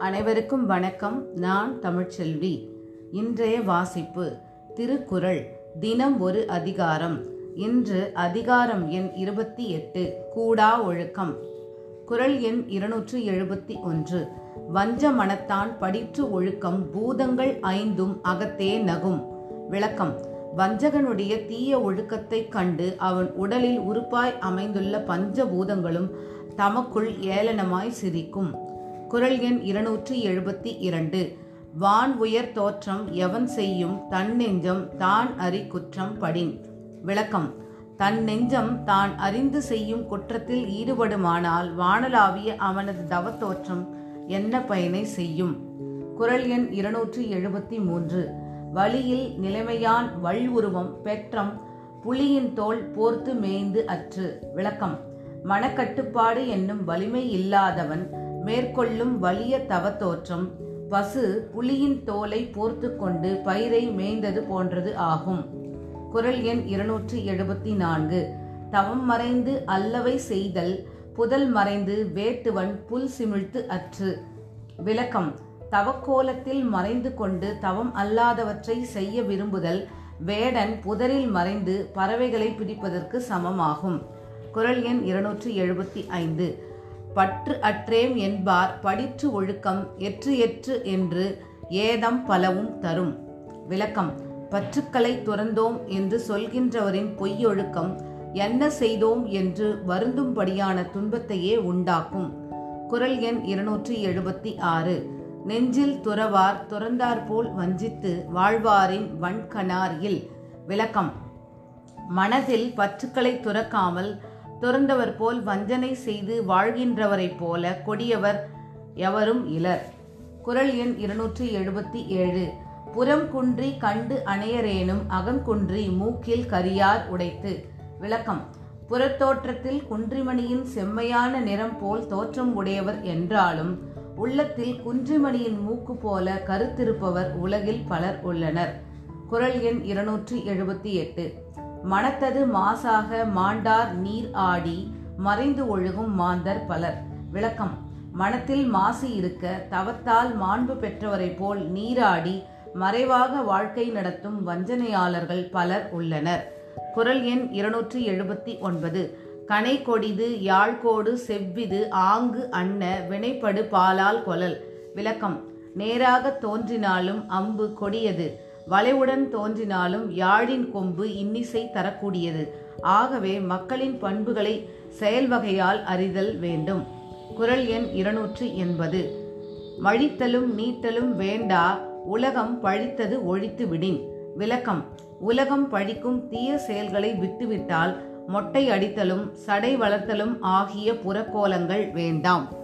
அனைவருக்கும் வணக்கம். நான் தமிழ்ச்செல்வி. இன்றைய வாசிப்பு திருக்குறள் தினம் ஒரு அதிகாரம். இன்று அதிகாரம் எண் இருபத்தி எட்டு கூடா ஒழுக்கம். குறள் எண் இருநூற்று எழுபத்தி ஒன்று. வஞ்ச மனத்தான் படிற்று ஒழுக்கம் பூதங்கள் ஐந்தும் அகத்தே நகும். விளக்கம் வஞ்சகனுடைய தீய ஒழுக்கத்தைக் கண்டு அவன் உடலில் உறுப்பாய் அமைந்துள்ள பஞ்சபூதங்களும் தமக்குள் ஏளனமாய் சிரிக்கும். குரல் எண் இருநூற்றி எழுபத்தி இரண்டு. வான் உயர் தோற்றம் எவன் செய்யும் தன் நெஞ்சம் தான் அறி குற்றம் படின். விளக்கம். தன் நெஞ்சம் தான் அறிந்து செய்யும் குற்றத்தில் ஈடுபடுமானால் வானலாவிய அவனது தவத்தோற்றம் என்ன பயனை செய்யும்? குறள் எண் இருநூற்றி எழுபத்தி மூன்று. வழியில் நிலைமையான் வள் உருவம் பெற்றம் புலியின் தோல் போர்த்து மேய்ந்து அற்று. விளக்கம். மனக்கட்டுப்பாடு என்னும் வலிமை இல்லாதவன் மேற்கொள்ளும் வலிய தவத்தோற்றம் பசு புலியின் தோலை போர்த்து கொண்டு பயிரை மேய்ந்தது போன்றது ஆகும். குறள் எண் இருநூற்றி எழுபத்தி நான்கு தவம் மறைந்து அல்லவை செய்தல் புதல் மறைந்து வேட்டுவன் புல் சிமிழ்த்து அற்று. விளக்கம். தவக்கோலத்தில் மறைந்து கொண்டு தவம் அல்லாதவற்றை செய்ய விரும்புதல் வேடன் புதரில் மறைந்து பறவைகளை பிடிப்பதற்கு சமமாகும். குறள் எண் இருநூற்றி எழுபத்தி ஐந்து. பற்று அற்றேம் என்பார் படிற்று ஒழுக்கம் எற்று எற்று என்று ஏதம் பலவும் தரும். விளக்கம் பற்றுக்களை துறந்தோம் என்று சொல்கின்றவரின் பொய்யொழுக்கம் என்ன செய்தோம் என்று வருந்தும்படியான துன்பத்தையே உண்டாக்கும். குறள் எண் இருநூற்றி எழுபத்தி ஆறு. நெஞ்சில் துறவார் துறந்தாற்போல் வஞ்சித்து வாழ்வாரின் வன்கனாரில் விளக்கம் மனதில் பற்றுக்களை துறக்காமல் துறந்தவர் போல் வஞ்சனை செய்து வாழ்கின்றவரைப் போல கொடியவர் எவரும் இலர். குறள் எண் இருநூற்றி எழுபத்தி ஏழு. புறம் குன்றி கண்டு அணையரேனும் அகங்குன்றி மூக்கில் கரியார் உடைத்து. விளக்கம். புறத்தோற்றத்தில் குன்றிமணியின் செம்மையான நிறம் போல் தோற்றம் உடையவர் என்றாலும் உள்ளத்தில் குன்றிமணியின் மூக்கு போல கருத்திருப்பவர் உலகில் பலர் உள்ளனர். குரல் எண் இருநூற்றி எழுபத்தி எட்டு. மனத்தது மாசாக மாண்டார் நீர் ஆடி மறைந்து ஒழுகும் மாந்தர் பலர். விளக்கம். மனத்தில் மாசு இருக்க தவத்தால் மாண்பு பெற்றவரைப் போல் நீராடி மறைவாக வாழ்க்கை நடத்தும் வஞ்சனையாளர்கள் பலர் உள்ளனர். குரல் எண் இருநூற்றி எழுபத்தி ஒன்பது கனை கொடிது யாழ்கோடு செவ்விது ஆங்கு அன்ன வினைப்படு பாலால் கொலல். விளக்கம். நேராக தோன்றினாலும் அம்பு கொடியது. வளைவுடன் தோன்றினாலும் யாழின் கொம்பு இன்னிசை தரக்கூடியது. ஆகவே மக்களின் பண்புகளை செயல்வகையால் அறிதல் வேண்டும். குரல் எண் இருநூற்று எண்பது. மழித்தலும் நீட்டலும் வேண்டா உலகம் பழித்தது ஒழித்து விடின். விளக்கம். உலகம் பழிக்கும் தீய செயல்களை விட்டுவிட்டால் மொட்டை அடித்தலும் சடை வளர்த்தலும் ஆகிய புறக்கோலங்கள் வேண்டாம்.